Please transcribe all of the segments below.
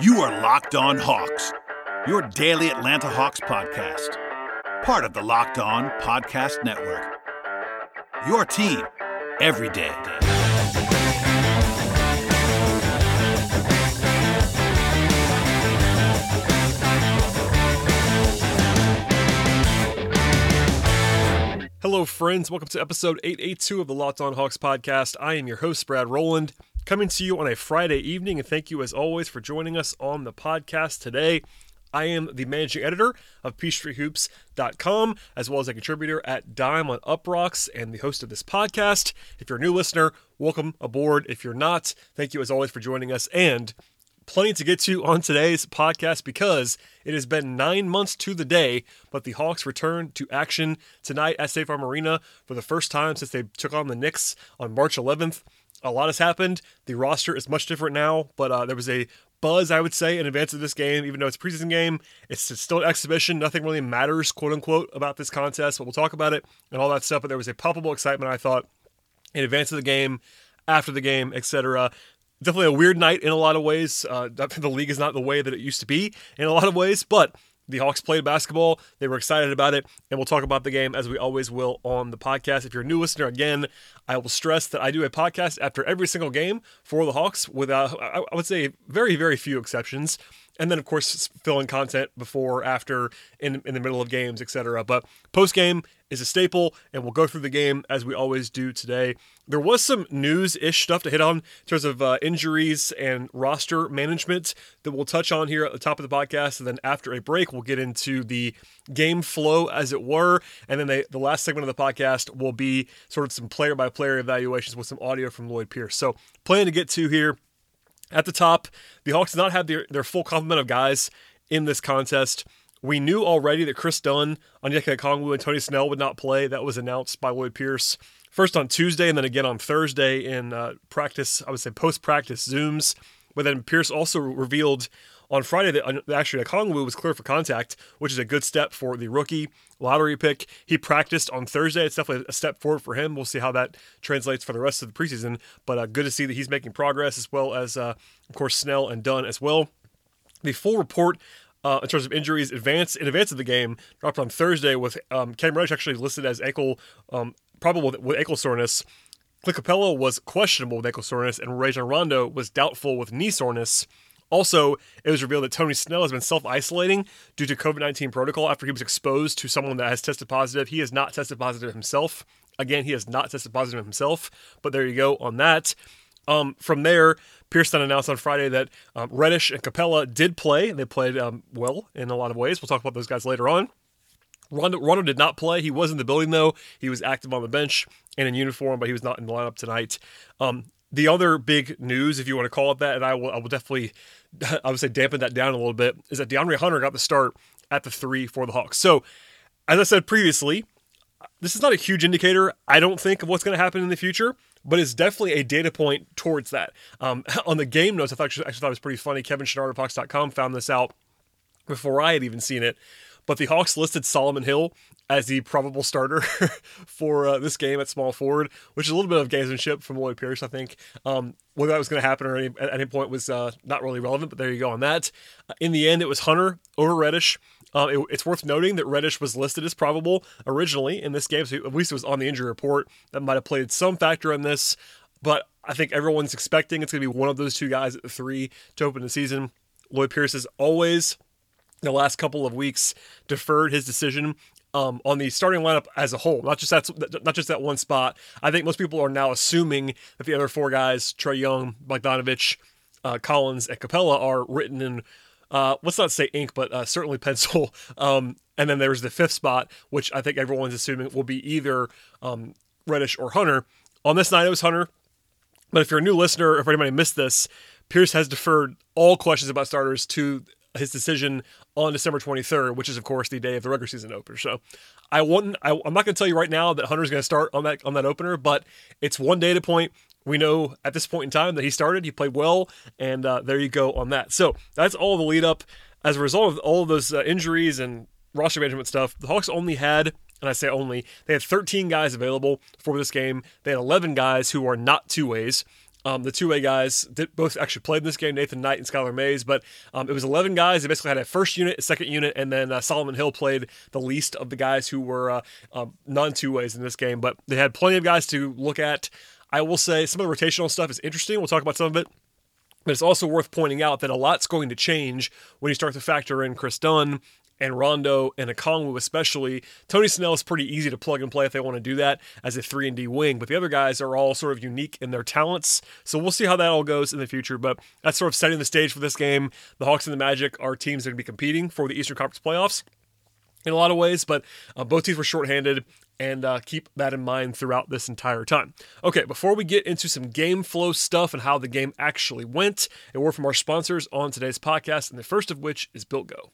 You are Locked On Hawks, your daily Atlanta Hawks podcast, part of the Locked On Podcast Network. Your team every day. Hello, friends. Welcome to episode 882 of the Locked On Hawks podcast. I am your host, Brad Rowland, coming to you on a Friday evening. And thank you, as always, for joining us on the podcast today. I am the managing editor of PeachTreeHoops.com, as well as a contributor at Dime on UPROXX and the host of this podcast. If you're a new listener, welcome aboard. If you're not, thank you as always for joining us. And plenty to get to on today's podcast because it has been nine months to the day, but the Hawks return to action tonight at State Farm Arena for the first time since they took on the Knicks on March 11th. A lot has happened. The roster is much different now, but uh, there was a buzz, I would say, in advance of this game. Even though it's a preseason game, it's still an exhibition. Nothing really matters, quote unquote, about this contest, but we'll talk about it and all that stuff. But there was a palpable excitement, I thought, in advance of the game, after the game, etc definitely a weird night in a lot of ways. Uh, the league is not the way that it used to be in a lot of ways, but the Hawks played basketball. They were excited about it, and we'll talk about the game as we always will on the podcast. If you're a new listener, again, I will stress that I do a podcast after every single game for the Hawks, without I would say very very few exceptions and then of course filling content before, after, in in the middle of games, etc. But post game is a staple, and we'll go through the game as we always do today. There was some news-ish stuff to hit on in terms of uh, injuries and roster management that we'll touch on here at the top of the podcast, and then after a break, we'll get into the game flow, as it were, and then they, the last segment of the podcast will be sort of some player-by-player evaluations with some audio from Lloyd Pierce. So, plan to get to here at the top, the Hawks did not have their, their full complement of guys in this contest. We knew already that Kris Dunn, Onyeka Okongwu, and Tony Snell would not play. That was announced by Lloyd Pierce first on Tuesday and then again on Thursday in uh, practice, I would say post practice Zooms. But then Pierce also revealed on Friday that uh, actually Okongwu was clear for contact, which is a good step for the rookie lottery pick. He practiced on Thursday. It's definitely a step forward for him. We'll see how that translates for the rest of the preseason. But uh, good to see that he's making progress, as well as, uh, of course, Snell and Dunn as well. The full report uh, in terms of injuries advance in advance of the game dropped on Thursday with um, Cam Reddish actually listed as ankle um, probable with, with ankle soreness. Capela was questionable with ankle soreness, and Rajon Rondo was doubtful with knee soreness. Also, it was revealed that Tony Snell has been self isolating due to COVID 19 protocol after he was exposed to someone that has tested positive. He has not tested positive himself. Again, he has not tested positive himself, but there you go on that. Um, from there, Pearson announced on Friday that um, Reddish and Capela did play. And they played um, well in a lot of ways. We'll talk about those guys later on. Rondo, Rondo did not play. He was in the building, though. He was active on the bench and in uniform, but he was not in the lineup tonight. Um, the other big news, if you want to call it that, and I will, I will definitely, I would say, dampen that down a little bit, is that DeAndre Hunter got the start at the three for the Hawks. So, as I said previously, this is not a huge indicator, I don't think, of what's going to happen in the future, but it's definitely a data point towards that. Um, on the game notes, I thought, actually thought it was pretty funny. Kevin Chouinard of found this out before I had even seen it. But the Hawks listed Solomon Hill as the probable starter for uh, this game at small forward, which is a little bit of gamesmanship from Lloyd Pierce, I think. Um, whether that was going to happen any, at any point was uh, not really relevant, but there you go on that. Uh, in the end, it was Hunter over Reddish. Um, it, it's worth noting that Reddish was listed as probable originally in this game, so at least it was on the injury report. That might have played some factor in this, but I think everyone's expecting it's going to be one of those two guys at the three to open the season. Lloyd Pierce is always the last couple of weeks deferred his decision um, on the starting lineup as a whole, not just that not just that one spot. I think most people are now assuming that the other four guys, Trae Young, Bogdanovich, uh, Collins, and Capela, are written in. Uh, let's not say ink, but uh, certainly pencil. Um, and then there's the fifth spot, which I think everyone's assuming will be either um, Reddish or Hunter. On this night, it was Hunter. But if you're a new listener, if anybody missed this, Pierce has deferred all questions about starters to his decision on December 23rd, which is of course the day of the regular season opener. So I won't. I, am not going to tell you right now that Hunter's going to start on that on that opener, but it's one data point. We know at this point in time that he started, he played well, and uh, there you go on that. So that's all the lead up. As a result of all of those uh, injuries and roster management stuff, the Hawks only had and I say only, they had 13 guys available for this game. They had 11 guys who are not two ways. Um, the two-way guys did both actually played in this game, Nathan Knight and Skylar Mays, but um, it was 11 guys. They basically had a first unit, a second unit, and then uh, Solomon Hill played the least of the guys who were uh, um, non-two-ways in this game. But they had plenty of guys to look at. I will say some of the rotational stuff is interesting. We'll talk about some of it. But it's also worth pointing out that a lot's going to change when you start to factor in Kris Dunn and Rondo and Okongwu especially. Tony Snell is pretty easy to plug and play if they want to do that as a 3 and D wing, but the other guys are all sort of unique in their talents. So we'll see how that all goes in the future, but that's sort of setting the stage for this game. The Hawks and the Magic are teams that are going to be competing for the Eastern Conference playoffs in a lot of ways, but uh, both teams were shorthanded, and uh, keep that in mind throughout this entire time. Okay, before we get into some game flow stuff and how the game actually went, a word from our sponsors on today's podcast, and the first of which is Built Go.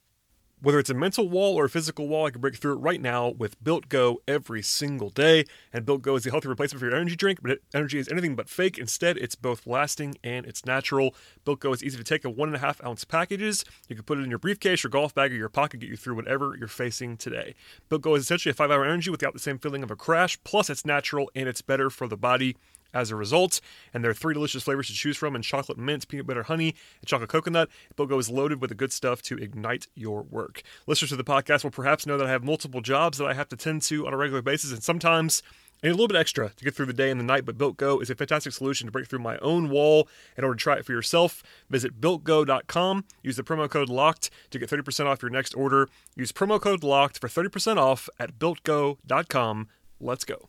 Whether it's a mental wall or a physical wall, I can break through it right now with Built Go every single day. And Built Go is the healthy replacement for your energy drink, but energy is anything but fake. Instead, it's both lasting and it's natural. Built Go is easy to take in one and a half ounce packages. You can put it in your briefcase, your golf bag, or your pocket, get you through whatever you're facing today. Built Go is essentially a five hour energy without the same feeling of a crash. Plus, it's natural and it's better for the body as a result. And there are three delicious flavors to choose from in chocolate mint, peanut butter honey, and chocolate coconut. BuiltGo is loaded with the good stuff to ignite your work. Listeners to the podcast will perhaps know that I have multiple jobs that I have to tend to on a regular basis, and sometimes need a little bit extra to get through the day and the night, but Built Go is a fantastic solution to break through my own wall. In order to try it for yourself, visit BuiltGo.com. Use the promo code LOCKED to get 30% off your next order. Use promo code LOCKED for 30% off at BuiltGo.com. Let's go.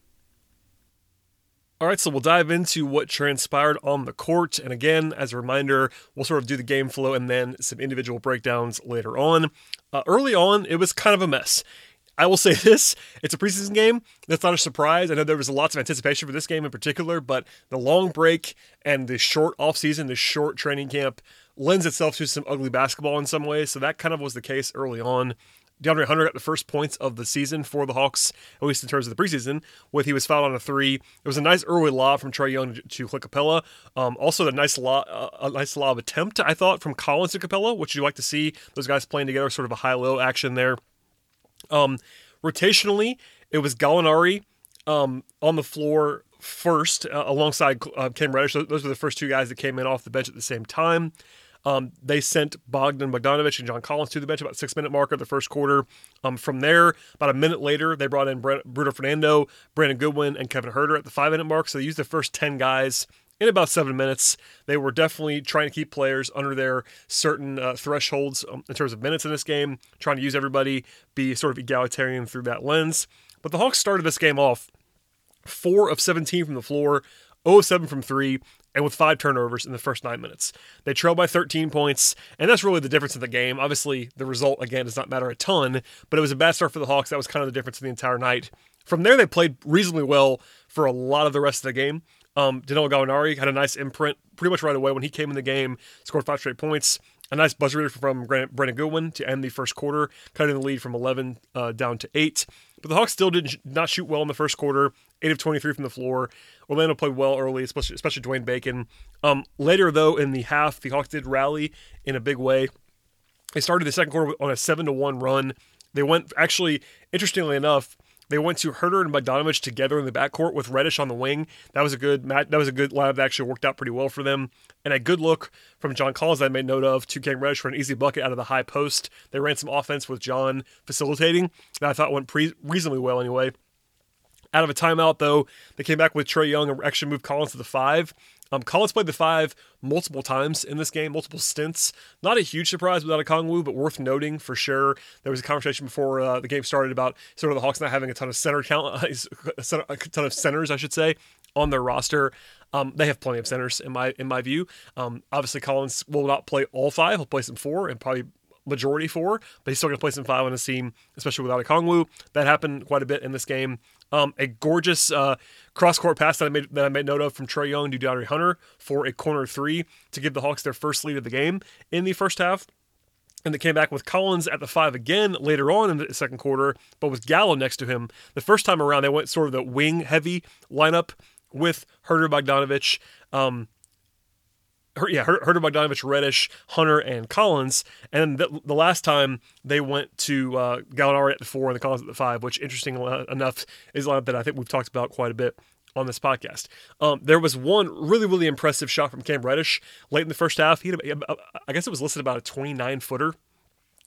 All right, so we'll dive into what transpired on the court. And again, as a reminder, we'll sort of do the game flow and then some individual breakdowns later on. Uh, early on, it was kind of a mess. I will say this it's a preseason game. That's not a surprise. I know there was lots of anticipation for this game in particular, but the long break and the short offseason, the short training camp, lends itself to some ugly basketball in some ways. So that kind of was the case early on. DeAndre Hunter got the first points of the season for the Hawks, at least in terms of the preseason, with he was fouled on a three. It was a nice early lob from Trae Young to Capela. Um, also, a nice lob, uh, a nice lob attempt, I thought, from Collins to Capela, which you like to see those guys playing together, sort of a high-low action there. Um, rotationally, it was Gallinari um, on the floor first, uh, alongside uh, Cam Reddish. Those were the first two guys that came in off the bench at the same time. Um, they sent Bogdan Bogdanovich and John Collins to the bench about six minute marker of the first quarter. Um, from there, about a minute later, they brought in Bruno Fernando, Brandon Goodwin, and Kevin Huerter at the five minute mark. So they used the first 10 guys in about seven minutes. They were definitely trying to keep players under their certain uh, thresholds um, in terms of minutes in this game, trying to use everybody, be sort of egalitarian through that lens. But the Hawks started this game off four of 17 from the floor, 0 7 from three, and with five turnovers in the first nine minutes. They trail by 13 points, and that's really the difference in the game. Obviously, the result, again, does not matter a ton, but it was a bad start for the Hawks. That was kind of the difference in the entire night. From there, they played reasonably well for a lot of the rest of the game. Um, Danilo Gallinari had a nice imprint pretty much right away when he came in the game, scored five straight points. A nice buzzer beater from Brandon Goodwin to end the first quarter, cutting the lead from 11 uh, down to 8. But the Hawks still did not shoot well in the first quarter, 8 of 23 from the floor. Orlando played well early, especially, especially Dwayne Bacon. Um, later, though, in the half, the Hawks did rally in a big way. They started the second quarter on a 7 to 1 run. They went, actually, interestingly enough, they went to Huerter and Bogdanovich together in the backcourt with Reddish on the wing. That was a good that was a good lineup that actually worked out pretty well for them. And a good look from John Collins I made note of to Cam Reddish for an easy bucket out of the high post. They ran some offense with John facilitating that I thought went pre- reasonably well anyway. Out of a timeout, though, they came back with Trae Young and actually moved Collins to the five. Um, Collins played the five multiple times in this game, multiple stints. Not a huge surprise without Okongwu, but worth noting for sure. There was a conversation before uh, the game started about sort of the Hawks not having a ton of center count, a ton of centers, I should say, on their roster. Um, they have plenty of centers in my in my view. Um, obviously, Collins will not play all five. He'll play some four and probably majority four, but he's still going to play some five on his team, especially without Okongwu. That happened quite a bit in this game. Um, a gorgeous uh, cross court pass that I made that I made note of from Trae Young to DeAndre Hunter for a corner three to give the Hawks their first lead of the game in the first half. And they came back with Collins at the five again later on in the second quarter, but with Gallo next to him. The first time around, they went sort of the wing heavy lineup with Huerter Bogdanovich. Um, yeah, Huerter Bogdanovich, Reddish, Hunter, and Collins. And the, the last time they went to uh, Gallinari at the four and the Collins at the five, which interesting enough is a lineup that I think we've talked about quite a bit on this podcast. Um, there was one really, really impressive shot from Cam Reddish late in the first half. He had, a, I guess it was listed about a 29 footer.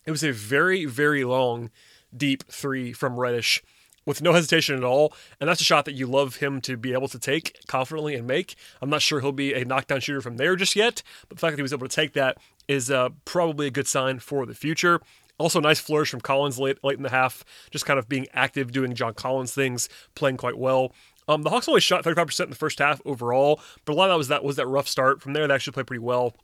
It was a very, very long, deep three from Reddish with no hesitation at all. And that's a shot that you love him to be able to take confidently and make. I'm not sure he'll be a knockdown shooter from there just yet, but the fact that he was able to take that is uh, probably a good sign for the future. Also, nice flourish from Collins late late in the half, just kind of being active, doing John Collins things, playing quite well. Um, the Hawks only shot 35% in the first half overall, but a lot of that was that was that rough start. From there, they actually played pretty well.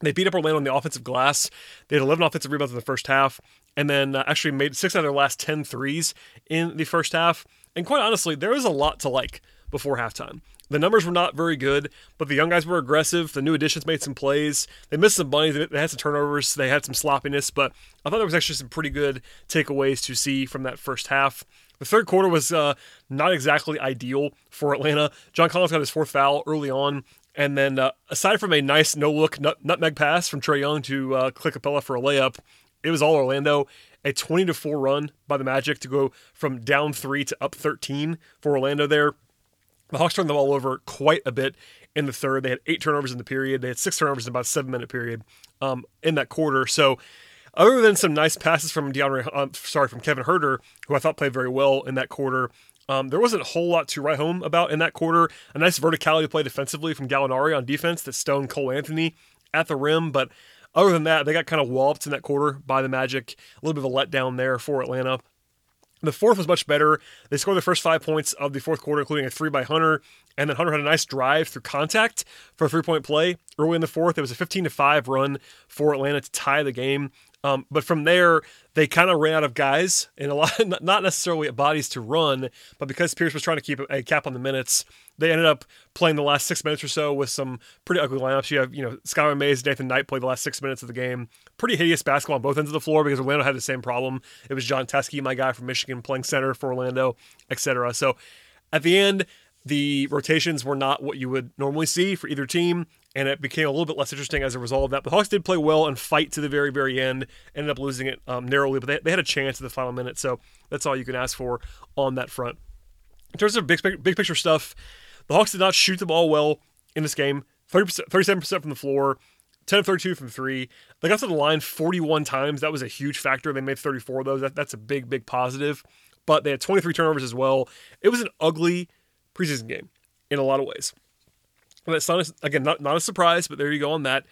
They beat up Orlando on the offensive glass. They had 11 offensive rebounds in the first half, and then uh, actually made six out of their last 10 threes in the first half. And quite honestly, there was a lot to like before halftime. The numbers were not very good, but the young guys were aggressive. The new additions made some plays. They missed some bunnies. They had some turnovers. They had some sloppiness, but I thought there was actually some pretty good takeaways to see from that first half. The third quarter was uh, not exactly ideal for Atlanta. John Collins got his fourth foul early on, and then, uh, aside from a nice no look nut- nutmeg pass from Trae Young to uh, Clint Capela for a layup, it was all Orlando. A 20 to 4 run by the Magic to go from down three to up 13 for Orlando there. The Hawks turned the ball over quite a bit in the third. They had eight turnovers in the period. They had six turnovers in about a seven minute period um, in that quarter. So, other than some nice passes from DeAndre, uh, sorry, from Kevin Huerter, who I thought played very well in that quarter, um, there wasn't a whole lot to write home about in that quarter. A nice verticality play defensively from Gallinari on defense that stoned Cole Anthony at the rim. But other than that, they got kind of walloped in that quarter by the Magic. A little bit of a letdown there for Atlanta. The fourth was much better. They scored the first five points of the fourth quarter, including a three by Hunter. And then Hunter had a nice drive through contact for a three point play early in the fourth. It was a 15 to 5 run for Atlanta to tie the game. Um, but from there, they kind of ran out of guys and a lot, not necessarily bodies to run, but because Pierce was trying to keep a cap on the minutes, they ended up playing the last six minutes or so with some pretty ugly lineups. You have, you know, Skylar Mays, Nathan Knight played the last six minutes of the game. Pretty hideous basketball on both ends of the floor because Orlando had the same problem. It was Jon Teske, my guy from Michigan, playing center for Orlando, etc. So at the end, the rotations were not what you would normally see for either team, and it became a little bit less interesting as a result of that. The Hawks did play well and fight to the very, very end, ended up losing it um, narrowly, but they, they had a chance at the final minute, so that's all you can ask for on that front. In terms of big, big picture stuff, the Hawks did not shoot the ball well in this game 30%, 37% from the floor, 10 of 32 from three. They got to the line 41 times. That was a huge factor. They made 34 of those. That, that's a big, big positive. But they had 23 turnovers as well. It was an ugly preseason game in a lot of ways. And that's not, again, not, not a surprise, but there you go on that.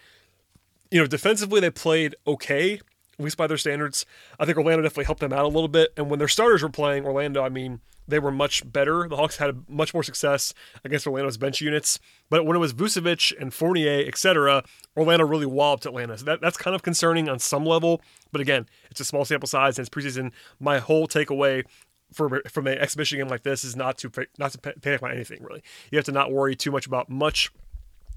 You know, defensively, they played okay, at least by their standards. I think Orlando definitely helped them out a little bit. And when their starters were playing, Orlando, I mean, they were much better. The Hawks had much more success against Orlando's bench units. But when it was Vucevic and Fournier, etc., Orlando really walloped Atlanta. So that, that's kind of concerning on some level. But again, it's a small sample size and it's preseason. My whole takeaway for, from an exhibition game like this is not to not to panic about anything really. You have to not worry too much about much.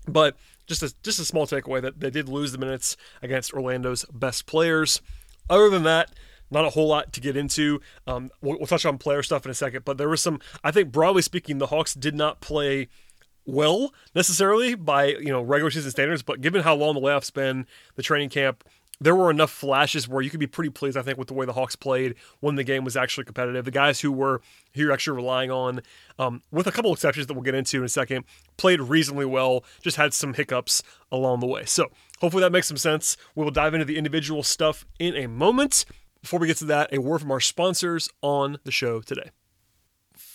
But just a just a small takeaway that they did lose the minutes against Orlando's best players. Other than that, not a whole lot to get into. Um, we'll, we'll touch on player stuff in a second, but there was some. I think broadly speaking, the Hawks did not play well necessarily by you know regular season standards, but given how long the layoff's been, the training camp, there were enough flashes where you could be pretty pleased, I think, with the way the Hawks played when the game was actually competitive. The guys who were you're actually relying on, um, with a couple exceptions that we'll get into in a second, played reasonably well. Just had some hiccups along the way. So hopefully that makes some sense. We will dive into the individual stuff in a moment. Before we get to that, a word from our sponsors on the show today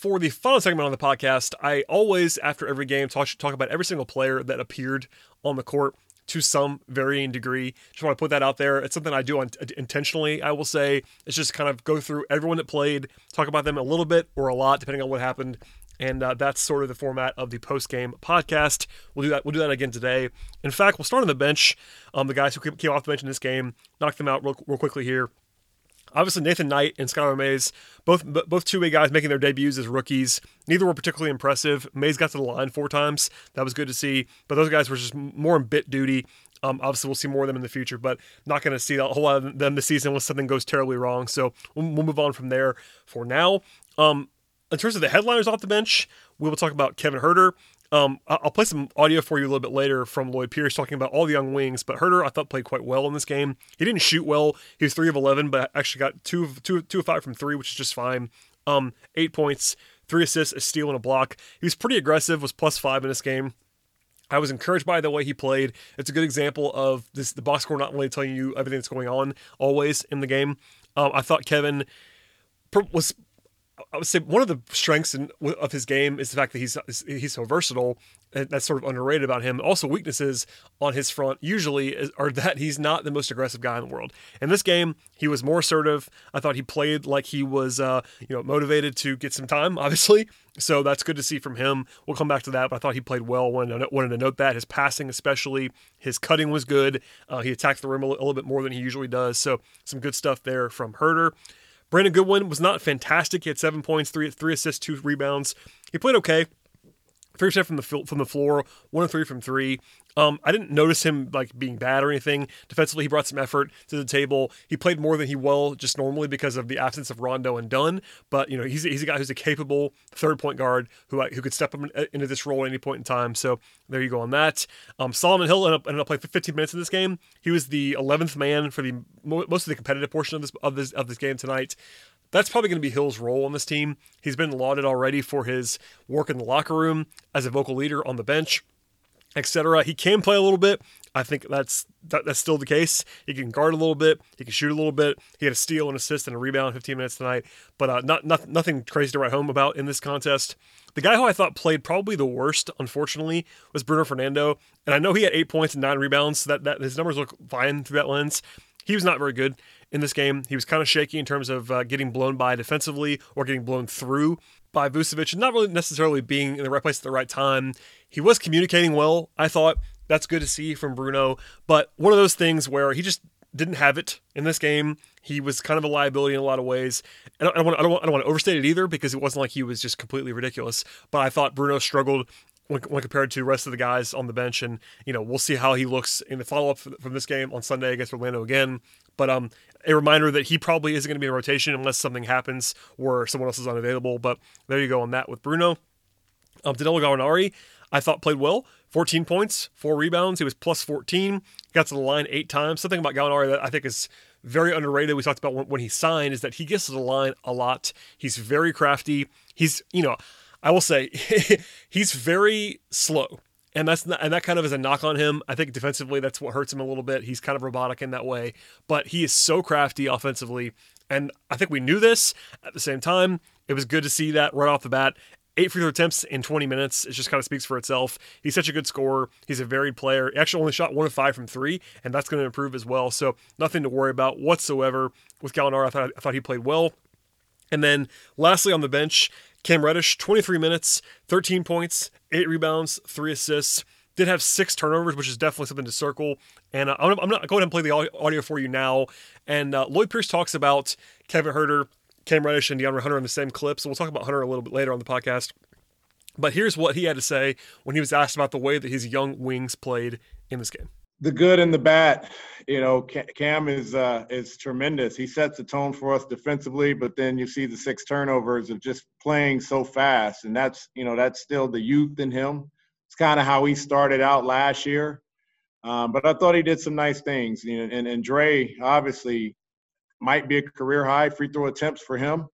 for the final segment on the podcast, I always, after every game, talk, talk about every single player that appeared on the court to some varying degree. Just want to put that out there. It's something I do on, intentionally, I will say. It's just kind of go through everyone that played, talk about them a little bit or a lot, depending on what happened. And uh, that's sort of the format of the post game podcast. We'll do that. We'll do that again today. In fact, we'll start on the bench. Um, the guys who came off the bench in this game, knock them out real, real quickly here. Obviously, Nathan Knight and Skylar Mays, both both two way guys making their debuts as rookies. Neither were particularly impressive. Mays got to the line four times. That was good to see. But those guys were just more in bit duty. Um, obviously, we'll see more of them in the future, but not going to see a whole lot of them this season unless something goes terribly wrong. So we'll, we'll move on from there for now. Um, in terms of the headliners off the bench, we will talk about Kevin Huerter. Um, I'll play some audio for you a little bit later from Lloyd Pierce talking about all the young wings, but Huerter I thought played quite well in this game. He didn't shoot well. He was three of eleven, but actually got two of two two of five from three, which is just fine. Um, eight points, three assists, a steal, and a block. He was pretty aggressive, was plus five in this game. I was encouraged by the way he played. It's a good example of this the box score not only telling you everything that's going on always in the game. Um, I thought Kevin was I would say one of the strengths in, of his game is the fact that he's he's so versatile. And that's sort of underrated about him. Also, weaknesses on his front usually is, are that he's not the most aggressive guy in the world. In this game, he was more assertive. I thought he played like he was, uh, you know, motivated to get some time. Obviously, so that's good to see from him. We'll come back to that, but I thought he played well. Wanted to, wanted to note that his passing, especially his cutting, was good. Uh, he attacked the rim a little bit more than he usually does. So some good stuff there from Huerter. Brandon Goodwin was not fantastic. He had seven points, three three assists, two rebounds. He played okay. Three percent from the from the floor, one of three from three. Um, I didn't notice him like being bad or anything. Defensively, he brought some effort to the table. He played more than he will just normally because of the absence of Rondo and Dunn. But you know, he's he's a guy who's a capable third point guard who who could step up into this role at any point in time. So there you go on that. Um, Solomon Hill ended up, ended up playing 15 minutes in this game. He was the 11th man for the most of the competitive portion of this of this of this game tonight that's probably going to be Hill's role on this team. He's been lauded already for his work in the locker room as a vocal leader on the bench etc. He can play a little bit. I think that's that, that's still the case. He can guard a little bit. He can shoot a little bit. He had a steal, an assist, and a rebound in 15 minutes tonight. But uh, not, not nothing crazy to write home about in this contest. The guy who I thought played probably the worst, unfortunately, was Bruno Fernando. And I know he had eight points and nine rebounds, so that, that his numbers look fine through that lens. He was not very good in this game. He was kind of shaky in terms of uh, getting blown by defensively or getting blown through by Vucevic and not really necessarily being in the right place at the right time. He was communicating well, I thought. That's good to see from Bruno. But one of those things where he just didn't have it in this game. He was kind of a liability in a lot of ways. And I don't, want, I, don't want, I don't want to overstate it either because it wasn't like he was just completely ridiculous. But I thought Bruno struggled when, when, compared to the rest of the guys on the bench. And, you know, we'll see how he looks in the follow up from this game on Sunday against Orlando again. But um, a reminder that he probably isn't going to be in rotation unless something happens or someone else is unavailable. But there you go on that with Bruno. Um, Danilo Gallinari, I thought played well. 14 points, four rebounds. He was plus 14. Got to the line eight times. Something about Gallinari that I think is very underrated. We talked about when he signed is that he gets to the line a lot. He's very crafty. He's, you know, I will say he's very slow and that's not, and that kind of is a knock on him. I think defensively, that's what hurts him a little bit. He's kind of robotic in that way, but he is so crafty offensively, and I think we knew this. At the same time, it was good to see that right off the bat. Eight free throw attempts in 20 minutes. It just kind of speaks for itself. He's such a good scorer. He's a varied player. He actually only shot one of five from three, and that's going to improve as well. So nothing to worry about whatsoever with Gallinari. I thought I thought he played well. And then lastly on the bench, Cam Reddish, 23 minutes, 13 points, eight rebounds, three assists. Did have six turnovers, which is definitely something to circle. And uh, I'm, not going to play the audio for you now. And uh, Lloyd Pierce talks about Kevin Huerter, Cam Reddish, and DeAndre Hunter in the same clip. So we'll talk about Hunter a little bit later on the podcast. But here's what he had to say when he was asked about the way that his young wings played in this game the good and the bad. You know, Cam is uh, is tremendous. He sets the tone for us defensively, but then you see the six turnovers of just playing so fast, and that's you know that's still the youth in him. It's kind of how he started out last year, um, but I thought he did some nice things. You know, and and Dre obviously might be a career high free throw attempts for him.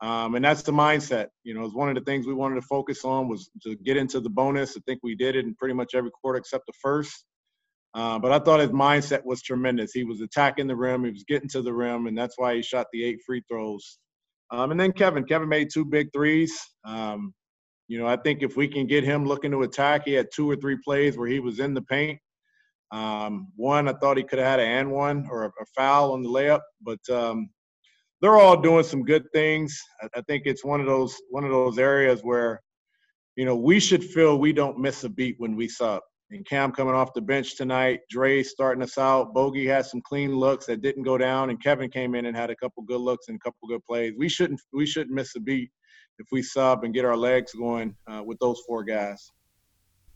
Um, and that's the mindset. You know, it's one of the things we wanted to focus on was to get into the bonus. I think we did it in pretty much every quarter except the first. Uh, but I thought his mindset was tremendous. He was attacking the rim, he was getting to the rim, and that's why he shot the eight free throws. Um, and then Kevin, Kevin made two big threes. Um, you know, I think if we can get him looking to attack, he had two or three plays where he was in the paint. Um, one, I thought he could have had an and one or a, a foul on the layup, but um, they're all doing some good things. I, I think it's one of those one of those areas where, you know, we should feel we don't miss a beat when we sub and Cam coming off the bench tonight. Dre starting us out. Bogey had some clean looks that didn't go down, and Kevin came in and had a couple good looks and a couple good plays. We shouldn't we shouldn't miss a beat if we sub and get our legs going uh, with those four guys.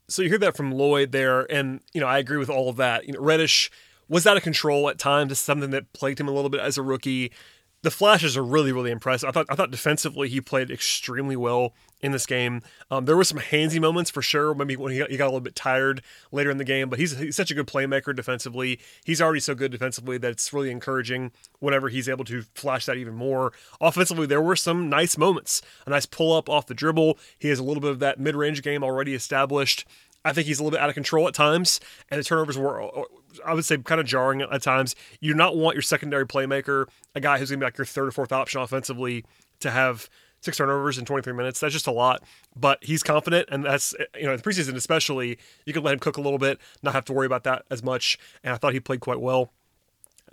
So you hear that from Lloyd there, and you know I agree with all of that. You know, Reddish was out of control at times. It's something that plagued him a little bit as a rookie the flashes are really, really impressive. I thought I thought defensively he played extremely well in this game. Um, there were some handsy moments for sure. Maybe when he got, he got, a little bit tired later in the game, but he's, he's such a good playmaker defensively. He's already so good defensively that it's really encouraging whenever he's able to flash that even more. Offensively, there were some nice moments. A nice pull up off the dribble. He has a little bit of that mid range game already established. I think he's a little bit out of control at times, and the turnovers were, I would say, kind of jarring at times. You do not want your secondary playmaker, a guy who's going to be like your third or fourth option offensively, to have six turnovers in 23 minutes. That's just a lot, but he's confident, and that's you know in the preseason especially, you can let him cook a little bit, not have to worry about that as much. And I thought he played quite well.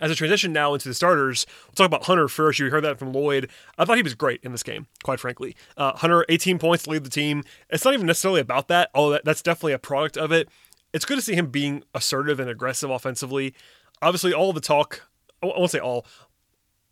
As a transition now into the starters, we'll talk about Hunter first. You heard that from Lloyd. I thought he was great in this game, quite frankly. Uh, Hunter, 18 points to lead the team. It's not even necessarily about that. Oh, that, that's definitely a product of it. It's good to see him being assertive and aggressive offensively. Obviously, all the talk, I won't say all,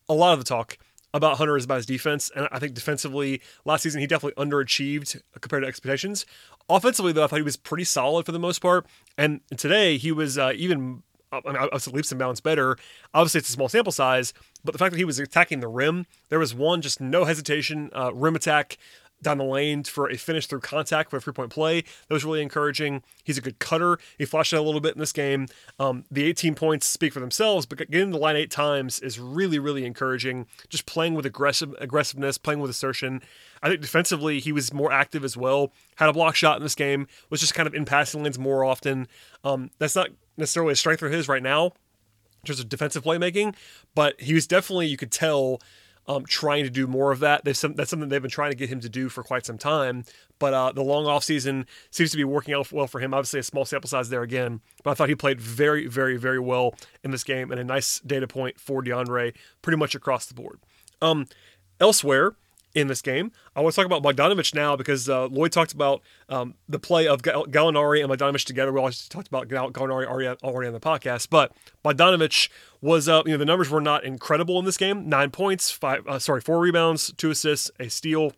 a lot of the talk about Hunter is about his defense. And I think defensively, last season, he definitely underachieved compared to expectations. Offensively, though, I thought he was pretty solid for the most part. And today, he was uh, even I mean, obviously leaps and bounds better. Obviously, it's a small sample size, but the fact that he was attacking the rim, there was one just no hesitation uh, rim attack down the lane for a finish through contact for a three point play. That was really encouraging. He's a good cutter. He flashed out a little bit in this game. Um, the 18 points speak for themselves, but getting the line eight times is really, really encouraging. Just playing with aggressive aggressiveness, playing with assertion. I think defensively he was more active as well. Had a block shot in this game. Was just kind of in passing lanes more often. Um, that's not necessarily a strength for his right now in terms of defensive playmaking, but he was definitely you could tell um, trying to do more of that. Some, that's something they've been trying to get him to do for quite some time. But uh, the long off season seems to be working out well for him. Obviously, a small sample size there again. But I thought he played very, very, very well in this game, and a nice data point for DeAndre pretty much across the board. Um, elsewhere, in this game. I want to talk about Bogdanovich now because uh, Lloyd talked about um, the play of Gallinari and Bogdanovich together. We always talked about Gallinari already, already on the podcast, but Bogdanovich was, uh, you know, the numbers were not incredible in this game. Nine points, five, uh, sorry, four rebounds, two assists, a steal,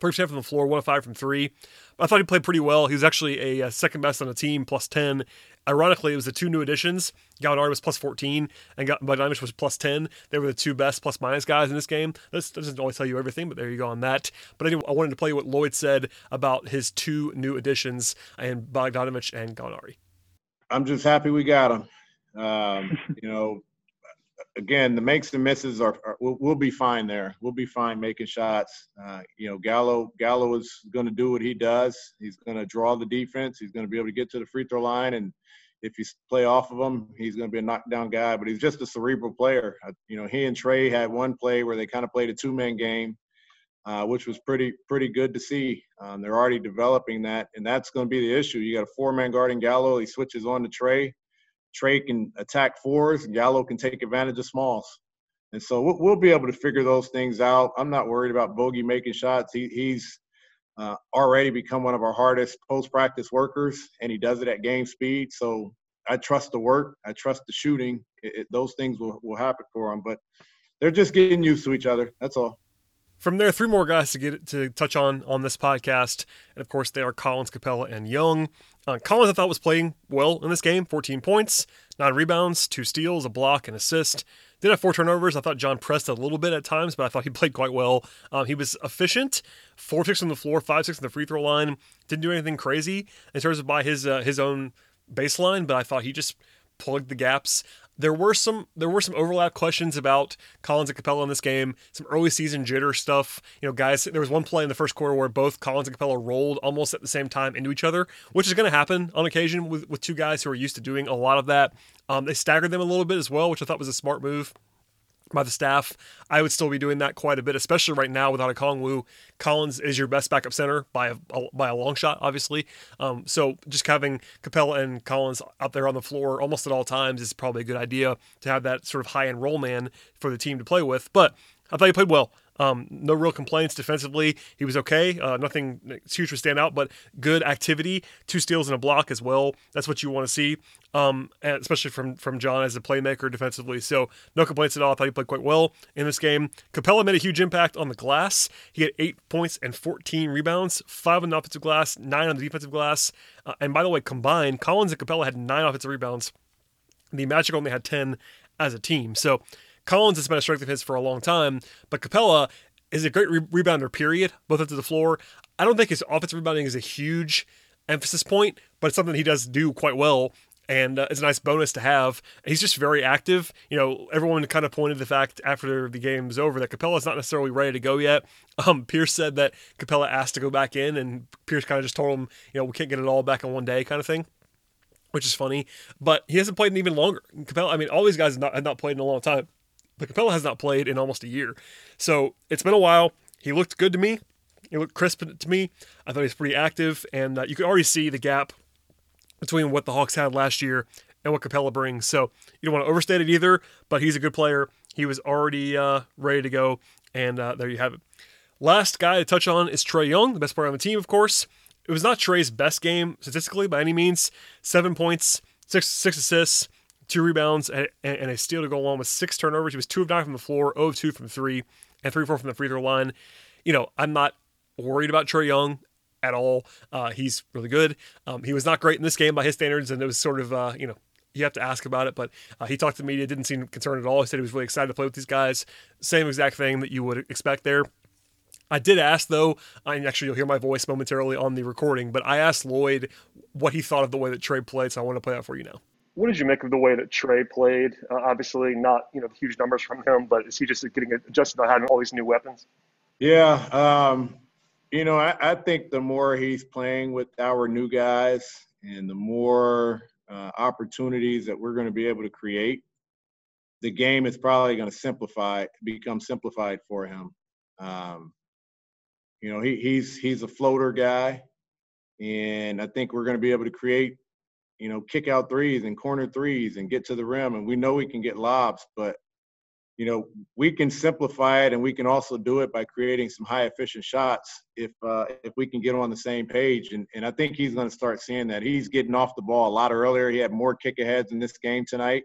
30% from the floor, one of five from three. I thought he played pretty well. He was actually a, a uh, second best on the team, plus 10. Ironically, it was the two new additions. Gallinari was plus 14 and Bogdanovich was plus 10. They were the two best plus minus guys in this game. This doesn't always tell you everything, but there you go on that. But anyway, I wanted to play what Lloyd said about his two new additions and Bogdanovich and Gallinari. I'm just happy we got them. Um, you know, again, the makes and misses are, are we'll, we'll, be fine there. We'll be fine making shots. Uh, you know, Gallo Gallo is going to do what he does. He's going to draw the defense. He's going to be able to get to the free throw line, and if you play off of him, he's going to be a knockdown guy. But he's just a cerebral player. Uh, you know, he and Trae had one play where they kind of played a two man game. Uh, which was pretty pretty good to see. Um, they're already developing that, and that's going to be the issue. You got a four man guarding Gallo. He switches on to Trae. Trae can attack fours, and Gallo can take advantage of smalls. And so we'll, we'll, be able to figure those things out. I'm not worried about Bogey making shots. He, he's uh, already become one of our hardest post practice workers, and he does it at game speed. So I trust the work, I trust the shooting. It, it, those things will, will happen for him. But they're just getting used to each other. That's all. From there, three more guys to get to touch on on this podcast, and of course they are Collins, Capela, and Young. Uh, Collins, I thought was playing well in this game. 14 points, nine rebounds, two steals, a block, and assist. Did have four turnovers. I thought John pressed a little bit at times, but I thought he played quite well. Um, he was efficient, four six on the floor, five six on the free throw line. Didn't do anything crazy in terms of by his uh, his own baseline, but I thought he just plugged the gaps there were some there were some overlap questions about Collins and Capela in this game. Some early season jitter stuff. You know, guys, there was one play in the first quarter where both Collins and Capela rolled almost at the same time into each other, which is going to happen on occasion with, with two guys who are used to doing a lot of that. Um, they staggered them a little bit as well, which I thought was a smart move by the staff. I would still be doing that quite a bit, especially right now without Okongwu. Collins is your best backup center by a, a by a long shot, obviously. Um, so just having Capela and Collins out there on the floor almost at all times is probably a good idea to have that sort of high end roll man for the team to play with. But I thought he played well. Um, no real complaints defensively. He was okay. Uh, nothing huge to stand out, but good activity. Two steals and a block as well. That's what you want to see, um, especially from from John as a playmaker defensively. So no complaints at all. I thought he played quite well in this game. Capela made a huge impact on the glass. He had eight points and 14 rebounds, five on the offensive glass, nine on the defensive glass. Uh, and by the way, combined, Collins and Capela had nine offensive rebounds. The Magic only had 10 as a team. So Collins has been a strength of his for a long time, but Capela is a great re- rebounder, period, both ends of the floor. I don't think his offensive rebounding is a huge emphasis point, but it's something he does do quite well and uh, it's a nice bonus to have. He's just very active. You know, everyone kind of pointed the fact after the game was over that Capela's not necessarily ready to go yet. Um, Pierce said that Capela asked to go back in, and Pierce kind of just told him, you know, we can't get it all back in one day, kind of thing. Which is funny, but he hasn't played in even longer. Capela, I mean, all these guys have not, have not played in a long time, but Capela has not played in almost a year. So it's been a while. He looked good to me. He looked crisp to me. I thought he was pretty active, and uh, you could already see the gap between what the Hawks had last year and what Capela brings. So you don't want to overstate it either, but he's a good player. He was already uh, ready to go, and uh, there you have it. Last guy to touch on is Trae Young, the best player on the team, of course. It was not Trae's best game statistically by any means. Seven points, six six assists, two rebounds, and, and a steal to go along with six turnovers. He was two of nine from the floor, 0 of two from three, and three four from the free throw line. You know, I'm not worried about Trae Young at all. Uh, he's really good. Um, he was not great in this game by his standards, and it was sort of, uh, you know, you have to ask about it. But uh, he talked to the media, didn't seem concerned at all. He said he was really excited to play with these guys. Same exact thing that you would expect there. I did ask though, and actually you'll hear my voice momentarily on the recording, but I asked Lloyd what he thought of the way that Trae played, so I want to play that for you now. What did you make of the way that Trae played? Uh, obviously, not you know huge numbers from him, but is he just getting adjusted to having all these new weapons? Yeah, um, you know, I, I, think the more he's playing with our new guys and the more uh, opportunities that we're going to be able to create, the game is probably going to simplify, become simplified for him. Um, you know, he, he's he's a floater guy, and I think we're going to be able to create, you know, kick out threes and corner threes and get to the rim. And we know we can get lobs, but you know, we can simplify it and we can also do it by creating some high efficient shots if uh, if we can get on the same page. And, and I think he's going to start seeing that. He's getting off the ball a lot earlier. He had more kick aheads in this game tonight.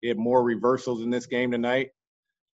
He had more reversals in this game tonight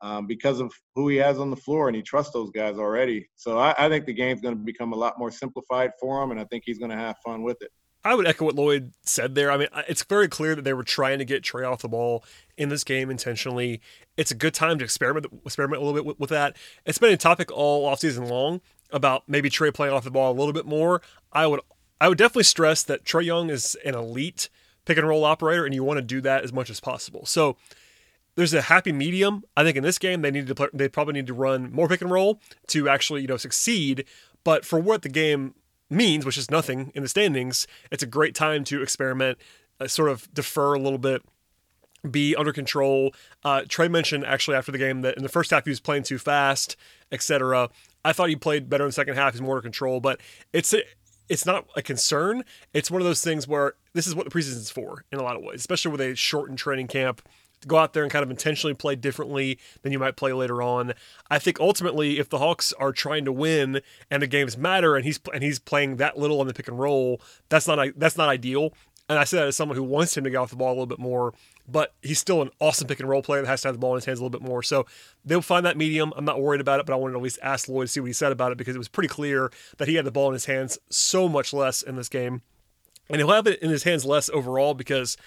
um, because of who he has on the floor, and he trusts those guys already. So I, I think the game's going to become a lot more simplified for him, and I think he's going to have fun with it. I would echo what Lloyd said there. I mean, it's very clear that they were trying to get Trae off the ball in this game intentionally. It's a good time to experiment experiment a little bit with, with that. It's been a topic all offseason long about maybe Trae playing off the ball a little bit more. I would I would definitely stress that Trae Young is an elite pick and roll operator, and you want to do that as much as possible. So there's a happy medium. I think in this game they need to play, they probably need to run more pick and roll to actually you know succeed. But for what the game means, which is nothing in the standings, it's a great time to experiment, uh, sort of defer a little bit, be under control. Uh, Trae mentioned actually after the game that in the first half he was playing too fast, etc. I thought he played better in the second half. He's more under control, but it's a, it's not a concern. It's one of those things where this is what the preseason is for in a lot of ways, especially with a shortened training camp go out there and kind of intentionally play differently than you might play later on. I think ultimately, if the Hawks are trying to win and the games matter, and he's and he's playing that little on the pick and roll, that's not that's not ideal. And I say that as someone who wants him to get off the ball a little bit more, but he's still an awesome pick and roll player that has to have the ball in his hands a little bit more. So they'll find that medium. I'm not worried about it, but I wanted to at least ask Lloyd to see what he said about it because it was pretty clear that he had the ball in his hands so much less in this game. And he'll have it in his hands less overall because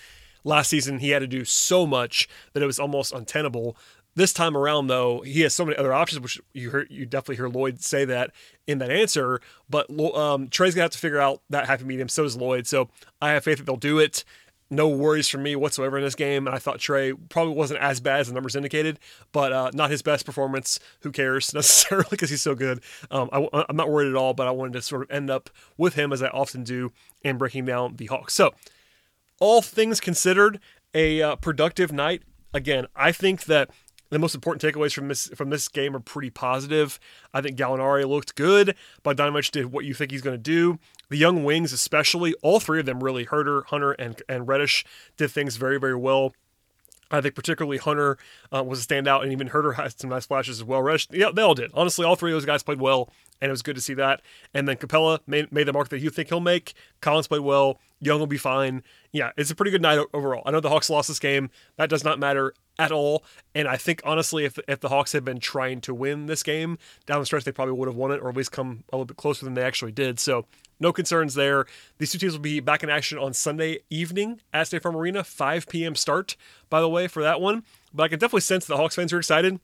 Last season, he had to do so much that it was almost untenable. This time around, though, he has so many other options, which you heard, you definitely hear Lloyd say that in that answer. But um, Trae's gonna have to figure out that happy medium. So does Lloyd. So I have faith that they'll do it. No worries for me whatsoever in this game. And I thought Trae probably wasn't as bad as the numbers indicated, but uh, not his best performance. Who cares necessarily because he's so good. Um, I, I'm not worried at all, but I wanted to sort of end up with him as I often do in breaking down the Hawks. So all things considered, a uh, productive night. Again, I think that the most important takeaways from this from this game are pretty positive. I think Gallinari looked good. Bogdanovich did what you think he's going to do. The young wings, especially, all three of them really, Huerter, Hunter, and and Reddish, did things very very well. I think particularly Hunter uh, was a standout, and even Huerter had some nice flashes as well. Reddish, yeah, they all did. Honestly, all three of those guys played well, and it was good to see that. And then Capela made, made the mark that you think he'll make. Collins played well. Young will be fine. Yeah, it's a pretty good night overall. I know the Hawks lost this game. That does not matter at all. And I think honestly, if if the Hawks had been trying to win this game down the stretch, they probably would have won it, or at least come a little bit closer than they actually did. So no concerns there. These two teams will be back in action on Sunday evening at State Farm Arena, 5 p.m. start, by the way, for that one. but I can definitely sense the Hawks fans are excited.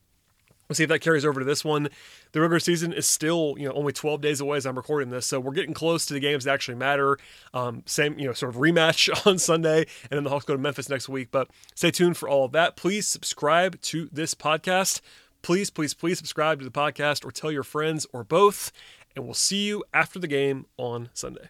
We'll see if that carries over to this one. The regular season is still, you know, only 12 days away as I'm recording this, so we're getting close to the games that actually matter. Um, same, you know, sort of rematch on Sunday, and then the Hawks go to Memphis next week. But stay tuned for all of that. Please subscribe to this podcast. Please, please, please subscribe to the podcast or tell your friends or both. And we'll see you after the game on Sunday.